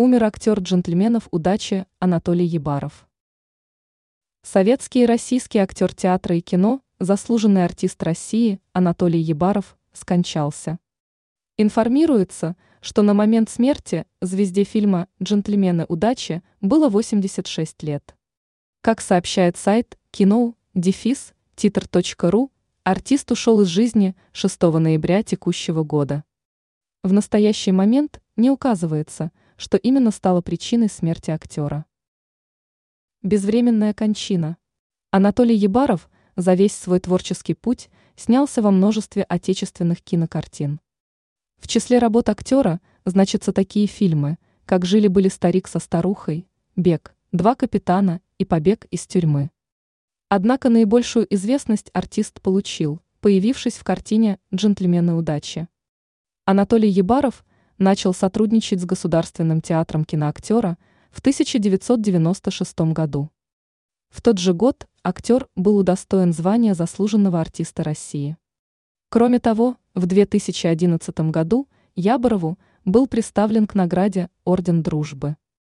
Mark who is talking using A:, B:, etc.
A: Умер актер джентльменов удачи Анатолий Ебаров. Советский и российский актер театра и кино, заслуженный артист России Анатолий Ебаров скончался. Информируется, что на момент смерти звезде фильма «Джентльмены удачи» было 86 лет. Как сообщает сайт кино, дефис, титр.ру, артист ушел из жизни 6 ноября текущего года. В настоящий момент не указывается, что именно стало причиной смерти актера. Безвременная кончина. Анатолий Ебаров за весь свой творческий путь снялся во множестве отечественных кинокартин. В числе работ актера значатся такие фильмы, как «Жили-были старик со старухой», «Бег», «Два капитана» и «Побег из тюрьмы». Однако наибольшую известность артист получил, появившись в картине «Джентльмены удачи». Анатолий Ебаров начал сотрудничать с Государственным театром киноактера в 1996 году. В тот же год актер был удостоен звания заслуженного артиста России. Кроме того, в 2011 году Яборову был представлен к награде Орден Дружбы.